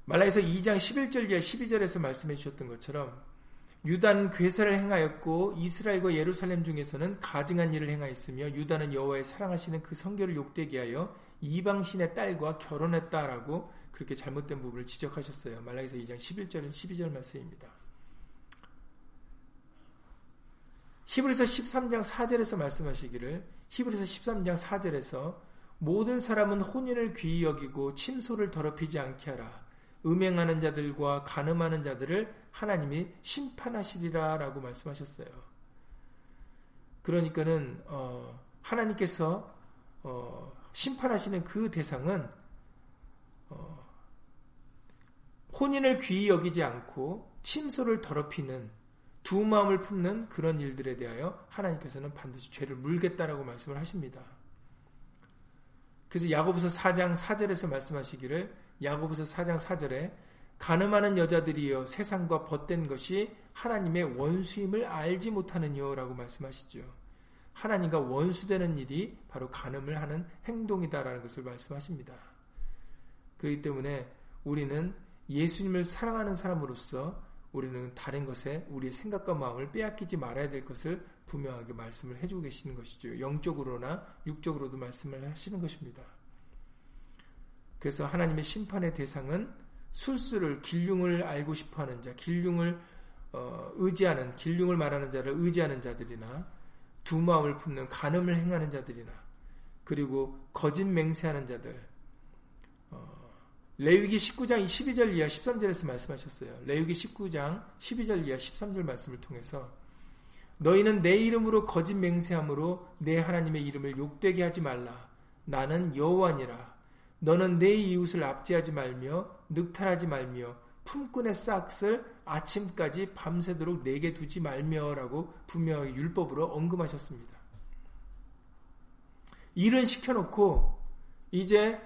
말라기서 2장 11절 이 12절에서 말씀해 주셨던 것처럼 유다는 괴사를 행하였고 이스라엘과 예루살렘 중에서는 가증한 일을 행하였으며 유다는 여호와의 사랑하시는 그 성결을 욕되게 하여 이방신의 딸과 결혼했다라고 그렇게 잘못된 부분을 지적하셨어요. 말라기서 2장 11절 12절 말씀입니다. 히브리서 13장 4절에서 말씀하시기를 히브리서 13장 4절에서 모든 사람은 혼인을 귀히 여기고 침소를 더럽히지 않게 하라. 음행하는 자들과 간음하는 자들을 하나님이 심판하시리라 라고 말씀하셨어요. 그러니까는 어, 하나님께서 어, 심판하시는 그 대상은 어, 혼인을 귀히 여기지 않고 침소를 더럽히는 두 마음을 품는 그런 일들에 대하여 하나님께서는 반드시 죄를 물겠다라고 말씀을 하십니다. 그래서 야고보서 4장 4절에서 말씀하시기를 야고보서 4장 4절에 가늠하는 여자들이여 세상과 벗된 것이 하나님의 원수임을 알지 못하느냐라고 말씀하시죠. 하나님과 원수되는 일이 바로 가늠을 하는 행동이다라는 것을 말씀하십니다. 그렇기 때문에 우리는 예수님을 사랑하는 사람으로서 우리는 다른 것에 우리의 생각과 마음을 빼앗기지 말아야 될 것을 분명하게 말씀을 해주고 계시는 것이죠. 영적으로나 육적으로도 말씀을 하시는 것입니다. 그래서 하나님의 심판의 대상은 술수를 길흉을 알고 싶어하는 자, 길흉을 어, 의지하는 길흉을 말하는 자를 의지하는 자들이나 두 마음을 품는 간음을 행하는 자들이나 그리고 거짓 맹세하는 자들 어, 레위기 19장 12절 이하 13절에서 말씀하셨어요. 레위기 19장 12절 이하 13절 말씀을 통해서 너희는 내 이름으로 거짓 맹세함으로 내 하나님의 이름을 욕되게 하지 말라. 나는 여호와니라. 너는 내 이웃을 압제하지 말며 늑탈하지 말며 품꾼의 싹을 아침까지 밤새도록 내게 두지 말며라고 분명히 율법으로 언급하셨습니다. 일은 시켜놓고 이제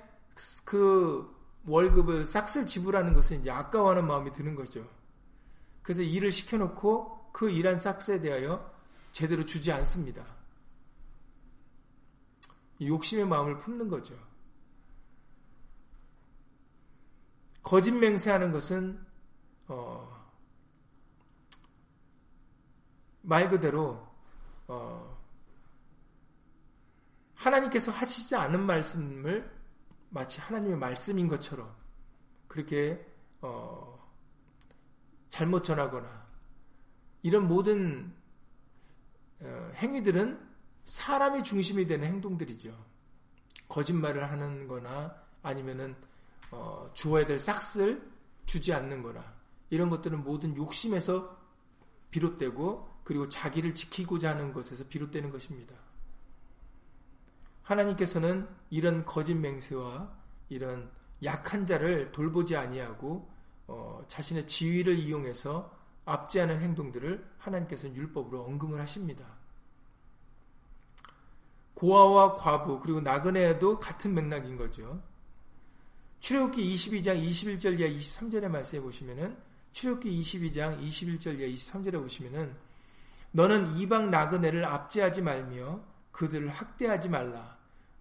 그 월급을 싹쓸 지불하는 것은 이제 아까워하는 마음이 드는 거죠. 그래서 일을 시켜놓고 그 일한 싹스에 대하여 제대로 주지 않습니다. 욕심의 마음을 품는 거죠. 거짓 맹세하는 것은 어, 말 그대로 어, 하나님께서 하시지 않은 말씀을 마치 하나님의 말씀인 것처럼 그렇게 어, 잘못 전하거나 이런 모든 어, 행위들은 사람이 중심이 되는 행동들이죠. 거짓말을 하는 거나 아니면은 어, 주어야 될 싹스를 주지 않는 거나 이런 것들은 모든 욕심에서 비롯되고 그리고 자기를 지키고자 하는 것에서 비롯되는 것입니다. 하나님께서는 이런 거짓 맹세와 이런 약한 자를 돌보지 아니하고 어, 자신의 지위를 이용해서 압제하는 행동들을 하나님께서는 율법으로 언급을 하십니다. 고아와 과부 그리고 나그네도 같은 맥락인 거죠. 출애굽기 22장 21절 이하 23절의 말씀에 보시면은 출애굽기 22장 21절 이하 23절에 보시면은 너는 이방 나그네를 압제하지 말며 그들을 학대하지 말라.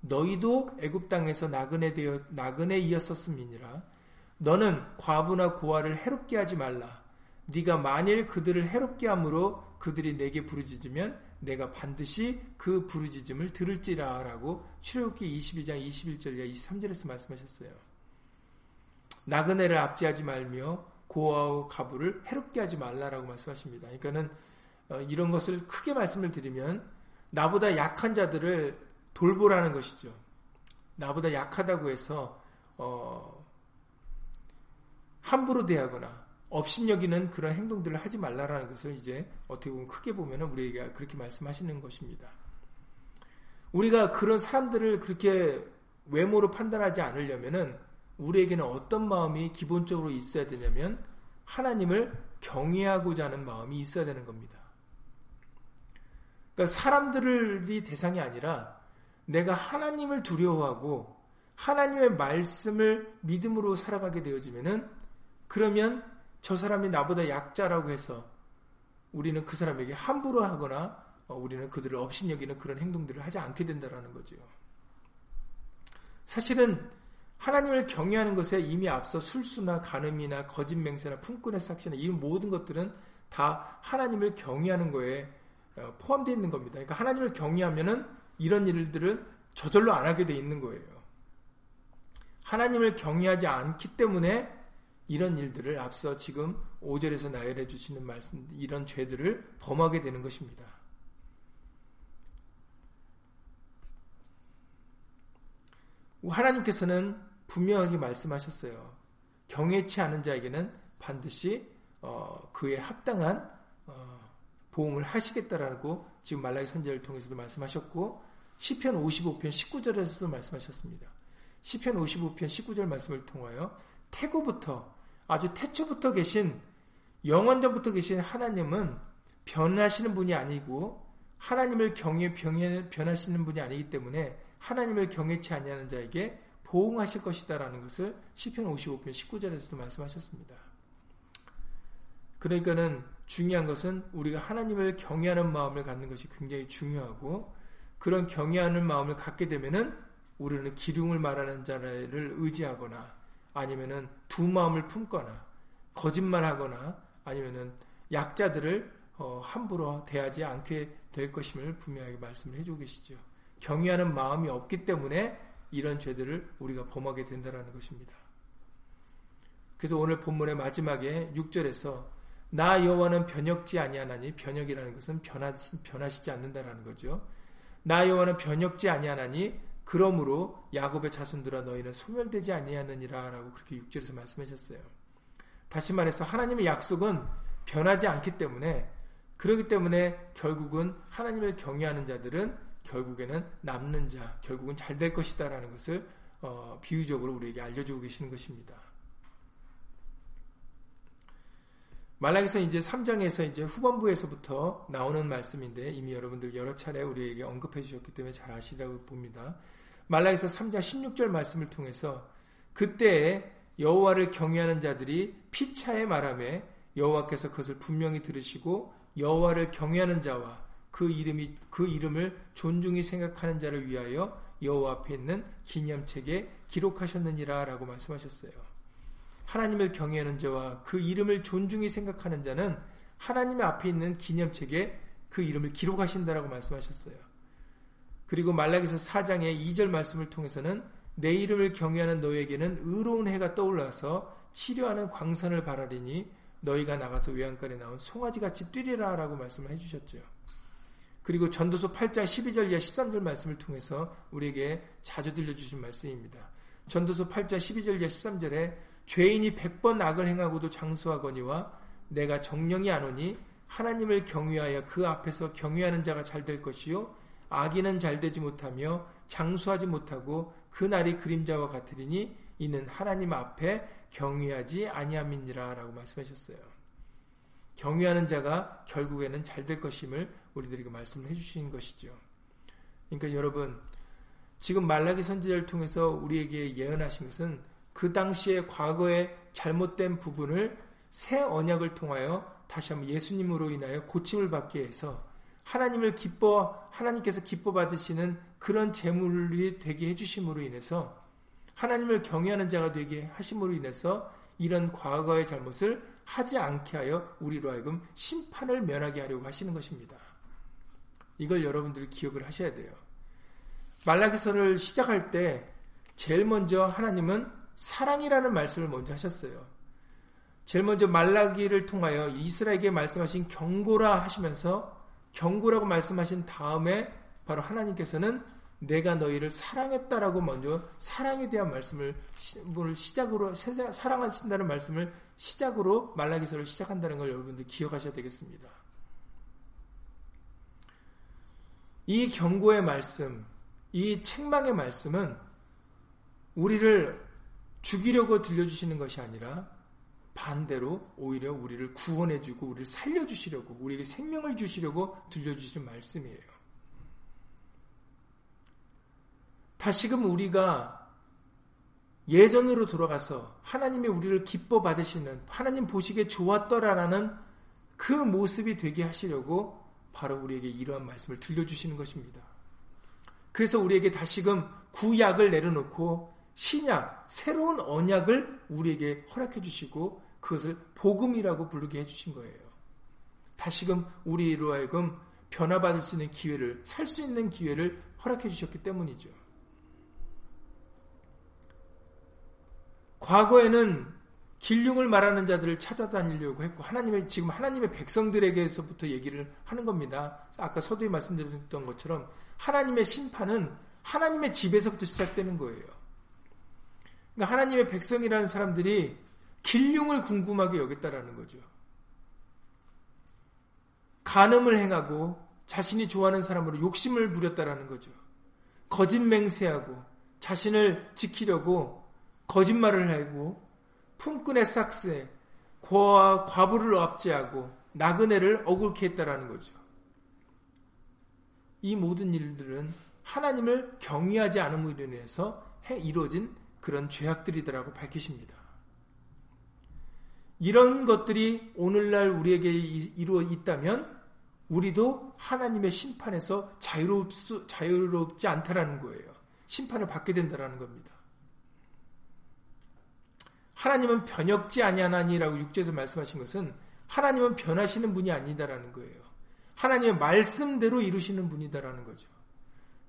너희도 애굽 땅에서 나그네 되어 나그네 이었었음이니라. 너는 과부나 고아를 해롭게 하지 말라. 네가 만일 그들을 해롭게 함으로 그들이 내게 부르짖으면 내가 반드시 그 부르짖음을 들을지라라고 출애굽기 22장 21절 23절에서 말씀하셨어요. 나그네를 압제하지 말며 고아와 가부를 해롭게 하지 말라라고 말씀하십니다. 그러니까는 어, 이런 것을 크게 말씀을 드리면 나보다 약한 자들을 돌보라는 것이죠. 나보다 약하다고 해서 어, 함부로 대하거나 업신여기는 그런 행동들을 하지 말라라는 것을 이제 어떻게 보면 크게 보면 우리에게 그렇게 말씀하시는 것입니다. 우리가 그런 사람들을 그렇게 외모로 판단하지 않으려면은 우리에게는 어떤 마음이 기본적으로 있어야 되냐면 하나님을 경외하고자 하는 마음이 있어야 되는 겁니다. 그러니까 사람들이 대상이 아니라 내가 하나님을 두려워하고 하나님의 말씀을 믿음으로 살아가게 되어지면은 그러면 저 사람이 나보다 약자라고 해서 우리는 그 사람에게 함부로 하거나 어, 우리는 그들을 업신여기는 그런 행동들을 하지 않게 된다라는 거죠. 사실은 하나님을 경외하는 것에 이미 앞서 술수나 간음이나 거짓 맹세나 품꾼의 삭시나 이 모든 것들은 다 하나님을 경외하는 거에 어, 포함되어 있는 겁니다. 그러니까 하나님을 경외하면은 이런 일들은 저절로 안 하게 돼 있는 거예요. 하나님을 경외하지 않기 때문에 이런 일들을 앞서 지금 5절에서 나열해 주시는 말씀, 이런 죄들을 범하게 되는 것입니다. 하나님께서는 분명하게 말씀하셨어요. 경외치 않은 자에게는 반드시 어, 그에 합당한 어, 보험을 하시겠다라고 지금 말라기 선제를 통해서도 말씀하셨고 시편 55편 19절에서도 말씀하셨습니다. 시편 55편 19절 말씀을 통하여 태고부터 아주 태초부터 계신 영원전부터 계신 하나님은 변하시는 분이 아니고 하나님을 경외 변하시는 분이 아니기 때문에 하나님을 경외치 아니하는 자에게 보응하실 것이다라는 것을 시편 55편 19절에서도 말씀하셨습니다. 그러니까는 중요한 것은 우리가 하나님을 경외하는 마음을 갖는 것이 굉장히 중요하고 그런 경외하는 마음을 갖게 되면은 우리는 기둥을 말하는 자를 의지하거나 아니면은 두 마음을 품거나 거짓말하거나 아니면은 약자들을 어, 함부로 대하지 않게 될 것임을 분명하게 말씀을 해주고 계시죠. 경외하는 마음이 없기 때문에 이런 죄들을 우리가 범하게 된다는 것입니다. 그래서 오늘 본문의 마지막에 6절에서 나 여호와는 변혁지 아니하나니 변혁이라는 것은 변하시, 변하시지 않는다라는 거죠. 나 여호와는 변혁지 아니하나니 그러므로 야곱의 자손들아 너희는 소멸되지 아니하느니라라고 그렇게 6절에서 말씀하셨어요. 다시 말해서 하나님의 약속은 변하지 않기 때문에 그렇기 때문에 결국은 하나님을 경외하는 자들은 결국에는 남는 자, 결국은 잘 될 것이다라는 것을 어, 비유적으로 우리에게 알려주고 계시는 것입니다. 말라기서 이제 3장에서 이제 후반부에서부터 나오는 말씀인데 이미 여러분들 여러 차례 우리에게 언급해 주셨기 때문에 잘 아시라고 봅니다. 말라기서 3장 16절 말씀을 통해서 그때 여호와를 경외하는 자들이 피차에 말함에 여호와께서 그것을 분명히 들으시고 여호와를 경외하는 자와 그 이름이 그 이름을 존중히 생각하는 자를 위하여 여호와 앞에 있는 기념책에 기록하셨느니라라고 말씀하셨어요. 하나님을 경외하는 자와 그 이름을 존중히 생각하는 자는 하나님의 앞에 있는 기념책에 그 이름을 기록하신다라고 말씀하셨어요. 그리고 말라기서 4장의 2절 말씀을 통해서는 내 이름을 경외하는 너에게는 의로운 해가 떠올라서 치료하는 광선을 바라리니 너희가 나가서 외양간에 나온 송아지같이 뛰리라 라고 말씀을 해주셨죠. 그리고 전도서 8장 12절 이하 13절 말씀을 통해서 우리에게 자주 들려주신 말씀입니다. 전도서 8장 12절 이하 13절에 죄인이 100번 악을 행하고도 장수하거니와 내가 정령이 안 오니 하나님을 경외하여 그 앞에서 경외하는 자가 잘 될 것이요 악인은 잘 되지 못하며 장수하지 못하고 그 날이 그림자와 같으리니 이는 하나님 앞에 경외하지 아니함이니라라고 말씀하셨어요. 경외하는 자가 결국에는 잘 될 것임을 우리들에게 말씀을 해주신 것이죠. 그러니까 여러분 지금 말라기 선지자를 통해서 우리에게 예언하신 것은 그 당시에 과거의 잘못된 부분을 새 언약을 통하여 다시 한번 예수님으로 인하여 고침을 받게 해서 하나님을 기뻐 하나님께서 기뻐 받으시는 그런 재물이 되게 해 주심으로 인해서 하나님을 경외하는 자가 되게 하심으로 인해서 이런 과거의 잘못을 하지 않게 하여 우리로 하여금 심판을 면하게 하려고 하시는 것입니다. 이걸 여러분들이 기억을 하셔야 돼요. 말라기서를 시작할 때 제일 먼저 하나님은 사랑이라는 말씀을 먼저 하셨어요. 제일 먼저 말라기를 통하여 이스라엘에게 말씀하신 경고라 하시면서 경고라고 말씀하신 다음에 바로 하나님께서는 내가 너희를 사랑했다라고 먼저 사랑에 대한 말씀을 시작으로 사랑하신다는 말씀을 시작으로 말라기서를 시작한다는 걸 여러분들 기억하셔야 되겠습니다. 이 경고의 말씀, 이 책망의 말씀은 우리를 죽이려고 들려주시는 것이 아니라 반대로 오히려 우리를 구원해주고 우리를 살려주시려고 우리에게 생명을 주시려고 들려주시는 말씀이에요. 다시금 우리가 예전으로 돌아가서 하나님의 우리를 기뻐 받으시는 하나님 보시기에 좋았더라라는 그 모습이 되게 하시려고 바로 우리에게 이러한 말씀을 들려주시는 것입니다. 그래서 우리에게 다시금 구약을 내려놓고 신약, 새로운 언약을 우리에게 허락해 주시고 그것을 복음이라고 부르게 해 주신 거예요. 다시금 우리로 하여금 변화받을 수 있는 기회를, 살 수 있는 기회를 허락해 주셨기 때문이죠. 과거에는 길흉을 말하는 자들을 찾아다니려고 했고 하나님의 지금 하나님의 백성들에게서부터 얘기를 하는 겁니다. 아까 서두에 말씀드렸던 것처럼 하나님의 심판은 하나님의 집에서부터 시작되는 거예요. 그러니까 하나님의 백성이라는 사람들이 길흉을 궁금하게 여겼다라는 거죠. 간음을 행하고 자신이 좋아하는 사람으로 욕심을 부렸다라는 거죠. 거짓 맹세하고 자신을 지키려고 거짓말을 하고 품꾼의 삭스에 고와 과부를 압제하고 나그네를 억울케 했다라는 거죠. 이 모든 일들은 하나님을 경외하지 않음으로 인해서 이루어진 그런 죄악들이더라고 밝히십니다. 이런 것들이 오늘날 우리에게 이루어 있다면 우리도 하나님의 심판에서 자유롭, 자유롭지 않다라는 거예요. 심판을 받게 된다라는 겁니다. 하나님은 변혁지 아니하나니라고 육제에서 말씀하신 것은 하나님은 변하시는 분이 아니다라는 거예요. 하나님의 말씀대로 이루시는 분이다라는 거죠.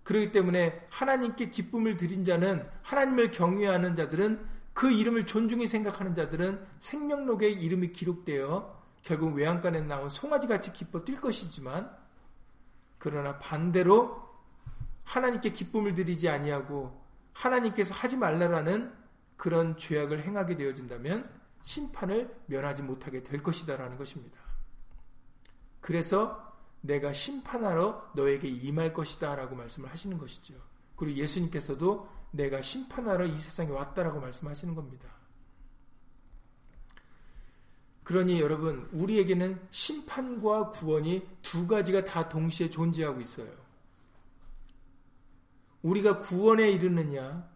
그렇기 때문에 하나님께 기쁨을 드린 자는 하나님을 경외하는 자들은 그 이름을 존중히 생각하는 자들은 생명록에 이름이 기록되어 결국 외양간에 나온 송아지 같이 기뻐 뛸 것이지만 그러나 반대로 하나님께 기쁨을 드리지 아니하고 하나님께서 하지 말라라는 그런 죄악을 행하게 되어진다면 심판을 면하지 못하게 될 것이다라는 것입니다. 그래서 내가 심판하러 너에게 임할 것이다 라고 말씀을 하시는 것이죠. 그리고 예수님께서도 내가 심판하러 이 세상에 왔다라고 말씀하시는 겁니다. 그러니 여러분, 우리에게는 심판과 구원이 두 가지가 다 동시에 존재하고 있어요. 우리가 구원에 이르느냐,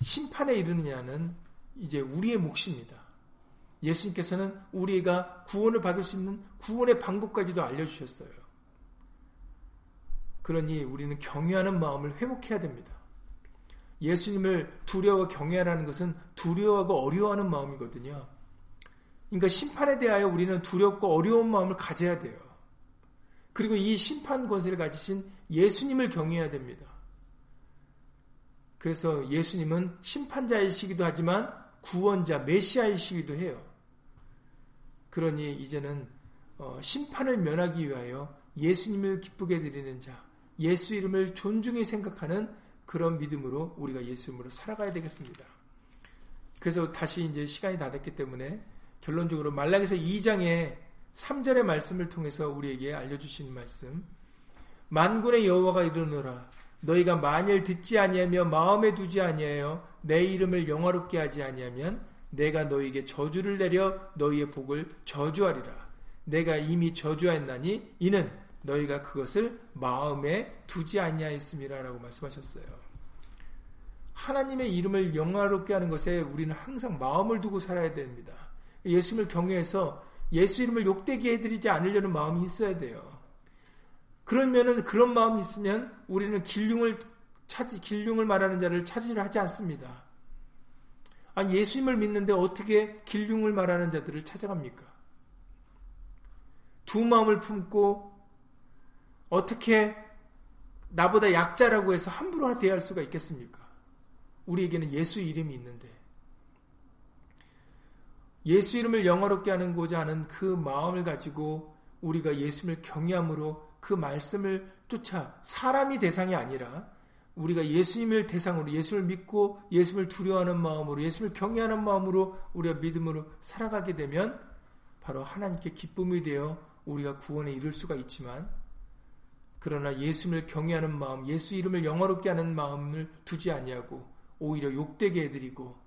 심판에 이르느냐는 이제 우리의 몫입니다. 예수님께서는 우리가 구원을 받을 수 있는 구원의 방법까지도 알려주셨어요. 그러니 우리는 경외하는 마음을 회복해야 됩니다. 예수님을 두려워 경외하라는 것은 두려워하고 어려워하는 마음이거든요. 그러니까 심판에 대하여 우리는 두렵고 어려운 마음을 가져야 돼요. 그리고 이 심판 권세를 가지신 예수님을 경외해야 됩니다. 그래서 예수님은 심판자이시기도 하지만 구원자, 메시아이시기도 해요. 그러니 이제는 어, 심판을 면하기 위하여 예수님을 기쁘게 드리는 자, 예수 이름을 존중히 생각하는 그런 믿음으로 우리가 예수 이름으로 살아가야 되겠습니다. 그래서 다시 이제 시간이 다 됐기 때문에 결론적으로 말라기서 2장의 3절의 말씀을 통해서 우리에게 알려주신 말씀 만군의 여호와가 이르노라 너희가 만일 듣지 아니하며 마음에 두지 아니하여 내 이름을 영화롭게 하지 아니하면 내가 너희에게 저주를 내려 너희의 복을 저주하리라 내가 이미 저주하였나니 이는 너희가 그것을 마음에 두지 아니하였음이라라고 말씀하셨어요. 하나님의 이름을 영화롭게 하는 것에 우리는 항상 마음을 두고 살아야 됩니다. 예수님을 경외해서 예수 이름을 욕되게 해드리지 않으려는 마음이 있어야 돼요. 그러면은 그런 마음이 있으면 우리는 길흉을 찾 길흉을 말하는 자를 찾으려 하지 않습니다. 아니 예수님을 믿는데 어떻게 길흉을 말하는 자들을 찾아갑니까? 두 마음을 품고 어떻게 나보다 약자라고 해서 함부로 대할 수가 있겠습니까? 우리에게는 예수 이름이 있는데 예수 이름을 영어롭게 하는고자 하는 그 마음을 가지고 우리가 예수님을 경외함으로 그 말씀을 쫓아 사람이 대상이 아니라 우리가 예수님을 대상으로 예수를 믿고 예수를 두려워하는 마음으로 예수를 경외하는 마음으로 우리가 믿음으로 살아가게 되면 바로 하나님께 기쁨이 되어 우리가 구원에 이를 수가 있지만 그러나 예수님을 경외하는 마음, 예수 이름을 영어롭게 하는 마음을 두지 아니하고 오히려 욕되게 해드리고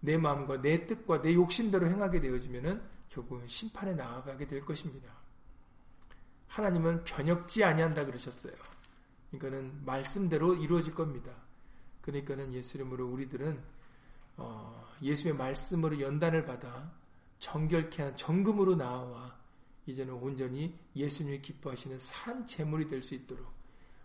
내 마음과 내 뜻과 내 욕심대로 행하게 되어지면은 결국은 심판에 나아가게 될 것입니다. 하나님은 변혁지 아니한다 그러셨어요. 그러니까는 말씀대로 이루어질 겁니다. 그러니까는 예수 이름으로 우리들은 어, 예수의 말씀으로 연단을 받아 정결케 한 정금으로 나와 이제는 온전히 예수님이 기뻐하시는 산 제물이 될 수 있도록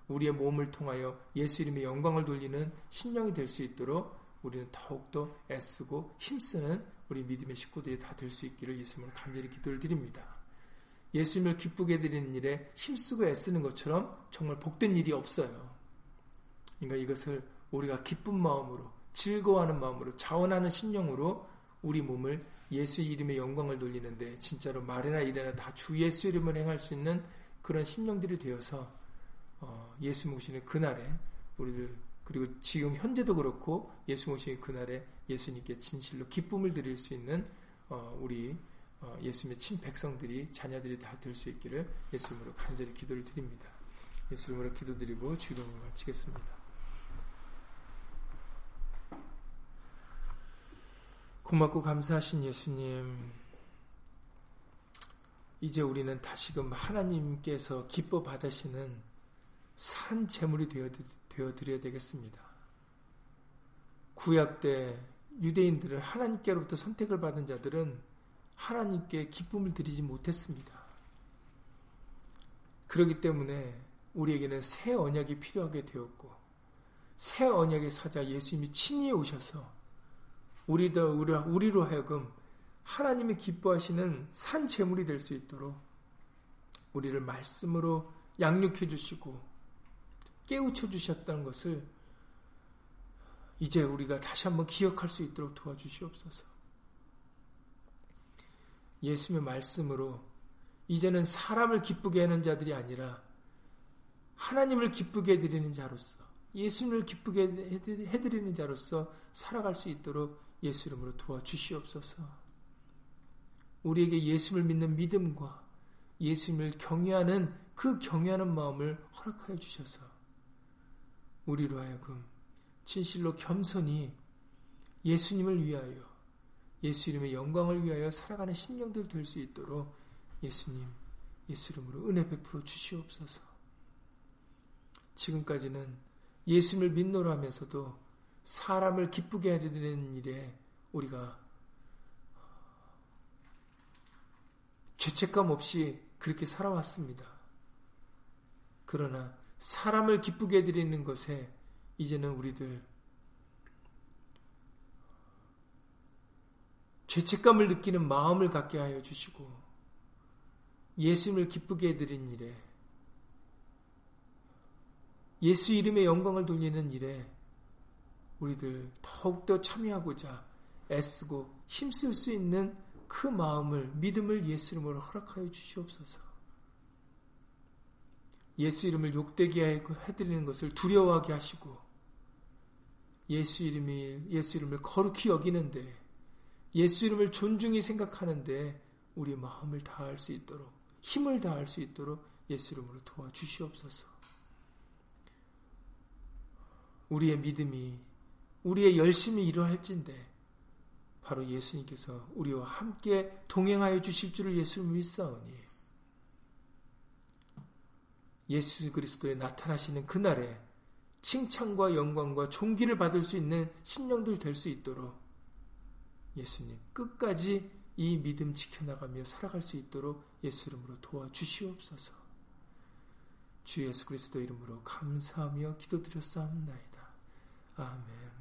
우리의 몸을 통하여 예수 이름의 영광을 돌리는 신령이 될 수 있도록 우리는 더욱더 애쓰고 힘쓰는 우리 믿음의 식구들이 다 될 수 있기를 예수님을 간절히 기도를 드립니다. 예수님을 기쁘게 드리는 일에 힘쓰고 애쓰는 것처럼 정말 복된 일이 없어요. 그러니까 이것을 우리가 기쁜 마음으로 즐거워하는 마음으로 자원하는 심령으로 우리 몸을 예수 이름의 영광을 돌리는데 진짜로 말이나 일이나 다 주 예수 이름을 행할 수 있는 그런 심령들이 되어서 어, 예수 모시는 그날에 우리들 그리고 지금 현재도 그렇고 예수 오신 그날에 예수님께 진실로 기쁨을 드릴 수 있는 어, 우리 어, 예수님의 친 백성들이 자녀들이 다 될 수 있기를 예수님으로 간절히 기도를 드립니다. 예수님으로 기도드리고 주동을 마치겠습니다. 고맙고 감사하신 예수님, 이제 우리는 다시금 하나님께서 기뻐 받으시는 산 제물이 되어 드려야 되겠습니다. 구약 때 유대인들을 하나님께로부터 선택을 받은 자들은 하나님께 기쁨을 드리지 못했습니다. 그렇기 때문에 우리에게는 새 언약이 필요하게 되었고 새 언약의 사자 예수님이 친히 오셔서 우리도 우리로 하여금 하나님이 기뻐하시는 산 제물이 될 수 있도록 우리를 말씀으로 양육해 주시고 깨우쳐 주셨다는 것을 이제 우리가 다시 한번 기억할 수 있도록 도와주시옵소서. 예수님의 말씀으로 이제는 사람을 기쁘게 하는 자들이 아니라 하나님을 기쁘게 해드리는 자로서 예수님을 기쁘게 해드리는 자로서 살아갈 수 있도록 예수 이름으로 도와주시옵소서. 우리에게 예수를 믿는 믿음과 예수님을 경외하는 그 경외하는 마음을 허락하여 주셔서 우리로 하여금 진실로 겸손히 예수님을 위하여 예수 이름의 영광을 위하여 살아가는 심령들 될 수 있도록 예수님 예수 이름으로 은혜 베풀어 주시옵소서. 지금까지는 예수님을 믿노라 하면서도 사람을 기쁘게 하려는 일에 우리가 죄책감 없이 그렇게 살아왔습니다. 그러나 사람을 기쁘게 해드리는 것에 이제는 우리들 죄책감을 느끼는 마음을 갖게 하여 주시고 예수님을 기쁘게 해드린 일에 예수 이름의 영광을 돌리는 일에 우리들 더욱더 참여하고자 애쓰고 힘쓸 수 있는 그 마음을 믿음을 예수 이름으로 허락하여 주시옵소서. 예수 이름을 욕되게 해드리는 것을 두려워하게 하시고 예수 이름이 예수 이름을 거룩히 여기는데 예수 이름을 존중히 생각하는데 우리 마음을 다할 수 있도록 힘을 다할 수 있도록 예수 이름으로 도와주시옵소서. 우리의 믿음이 우리의 열심히 일어할진데 바로 예수님께서 우리와 함께 동행하여 주실 줄을 예수를 믿사오니 예수 그리스도의 나타나시는 그날에 칭찬과 영광과 존귀를 받을 수 있는 심령들 될 수 있도록 예수님 끝까지 이 믿음 지켜나가며 살아갈 수 있도록 예수 이름으로 도와주시옵소서. 주 예수 그리스도 이름으로 감사하며 기도드렸사옵나이다. 아멘.